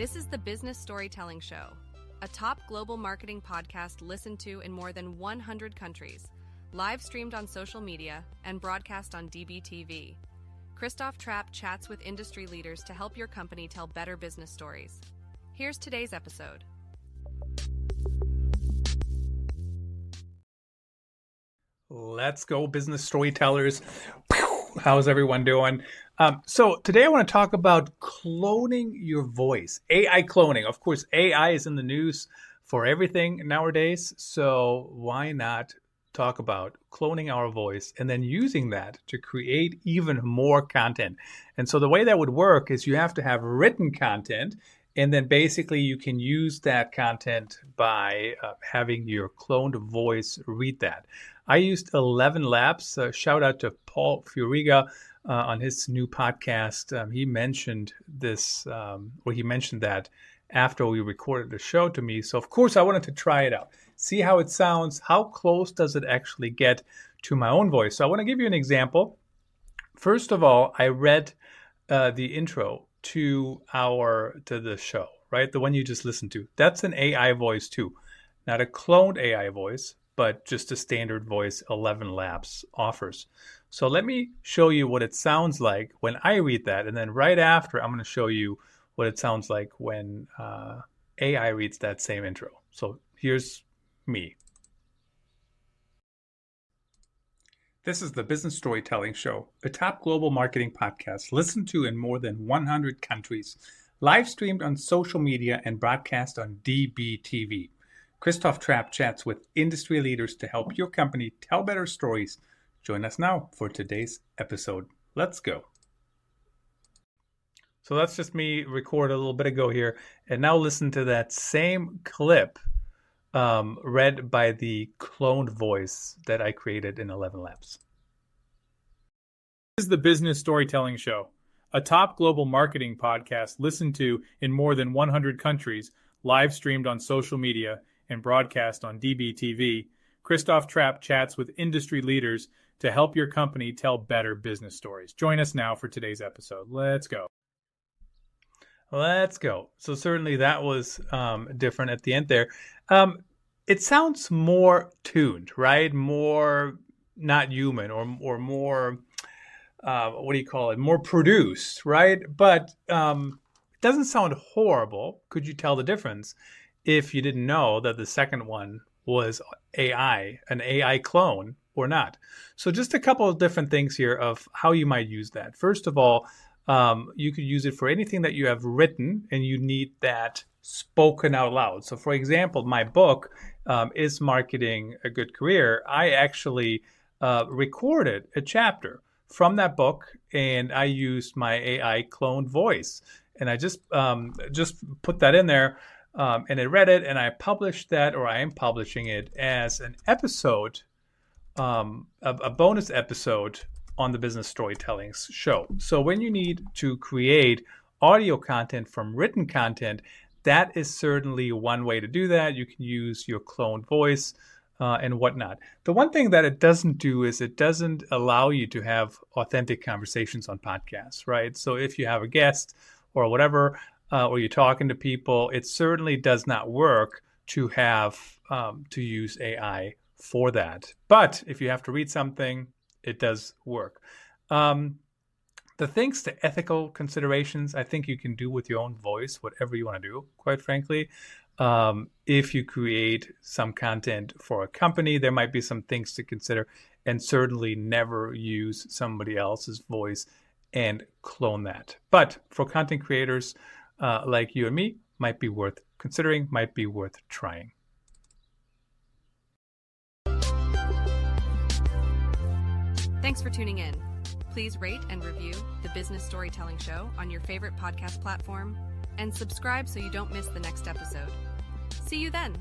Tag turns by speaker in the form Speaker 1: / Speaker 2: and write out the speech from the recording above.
Speaker 1: This is the Business Storytelling Show, a top global marketing podcast listened to in more than 100 countries, live streamed on social media, and broadcast on DBTV. Christoph Trapp chats with industry leaders to help your company tell better business stories. Here's today's episode.
Speaker 2: Let's go, business storytellers. How's everyone doing? Um, so, today I want to talk about cloning your voice, AI cloning. Of course, AI is in the news for everything nowadays. So, why not talk about cloning our voice and then using that to create even more content? And so, the way that would work is you have to have written content and then basically you can use that content by uh, having your cloned voice read that. I used Eleven Labs. Uh, shout out to Paul Furiga uh, on his new podcast. Um, he mentioned this, um, or he mentioned that after we recorded the show to me. So, of course, I wanted to try it out, see how it sounds, how close does it actually get to my own voice. So, I want to give you an example. First of all, I read uh, the intro to our to the show, right? The one you just listened to. That's an AI voice too, not a cloned AI voice, but just a standard voice Eleven Labs offers. So let me show you what it sounds like when I read that. And then right after, I'm going to show you what it sounds like when uh, AI reads that same intro. So here's me. This is the Business Storytelling Show, a top global marketing podcast listened to in more than 100 countries, live streamed on social media and broadcast on DBTV. Christoph Trapp chats with industry leaders to help your company tell better stories. Join us now for today's episode. Let's go. So that's just me record a little bit ago here. And now listen to that same clip um, read by the cloned voice that I created in Eleven Labs.
Speaker 3: This is the Business Storytelling Show, a top global marketing podcast listened to in more than 100 countries, live streamed on social media and broadcast on DBTV, Christoph Trapp chats with industry leaders to help your company tell better business stories. Join us now for today's episode. Let's go.
Speaker 2: Let's go. So certainly that was um, different at the end there. Um, it sounds more tuned, right? More not human, or or more uh, what do you call it? More produced, right? But um, it doesn't sound horrible. Could you tell the difference? if you didn't know that the second one was AI, an AI clone or not. So, just a couple of different things here of how you might use that. First of all, um, you could use it for anything that you have written and you need that spoken out loud. So, for example, my book um, is Marketing a Good Career. I actually uh, recorded a chapter from that book and I used my AI cloned voice. And I just um, just put that in there um, and I read it and I published that, or I am publishing it as an episode, um, a, a bonus episode on the Business Storytelling show. So when you need to create audio content from written content, that is certainly one way to do that. You can use your cloned voice uh, and whatnot. The one thing that it doesn't do is it doesn't allow you to have authentic conversations on podcasts, right? So if you have a guest or whatever, uh, or you're talking to people, it certainly does not work to have um, to use AI for that. But if you have to read something, it does work. Um, the things to ethical considerations, I think you can do with your own voice, whatever you want to do, quite frankly. Um, if you create some content for a company, there might be some things to consider, and certainly never use somebody else's voice and clone that. But for content creators, uh, like you and me might be worth considering, might be worth trying.
Speaker 1: Thanks for tuning in. Please rate and review the Business Storytelling Show on your favorite podcast platform and subscribe so you don't miss the next episode. See you then.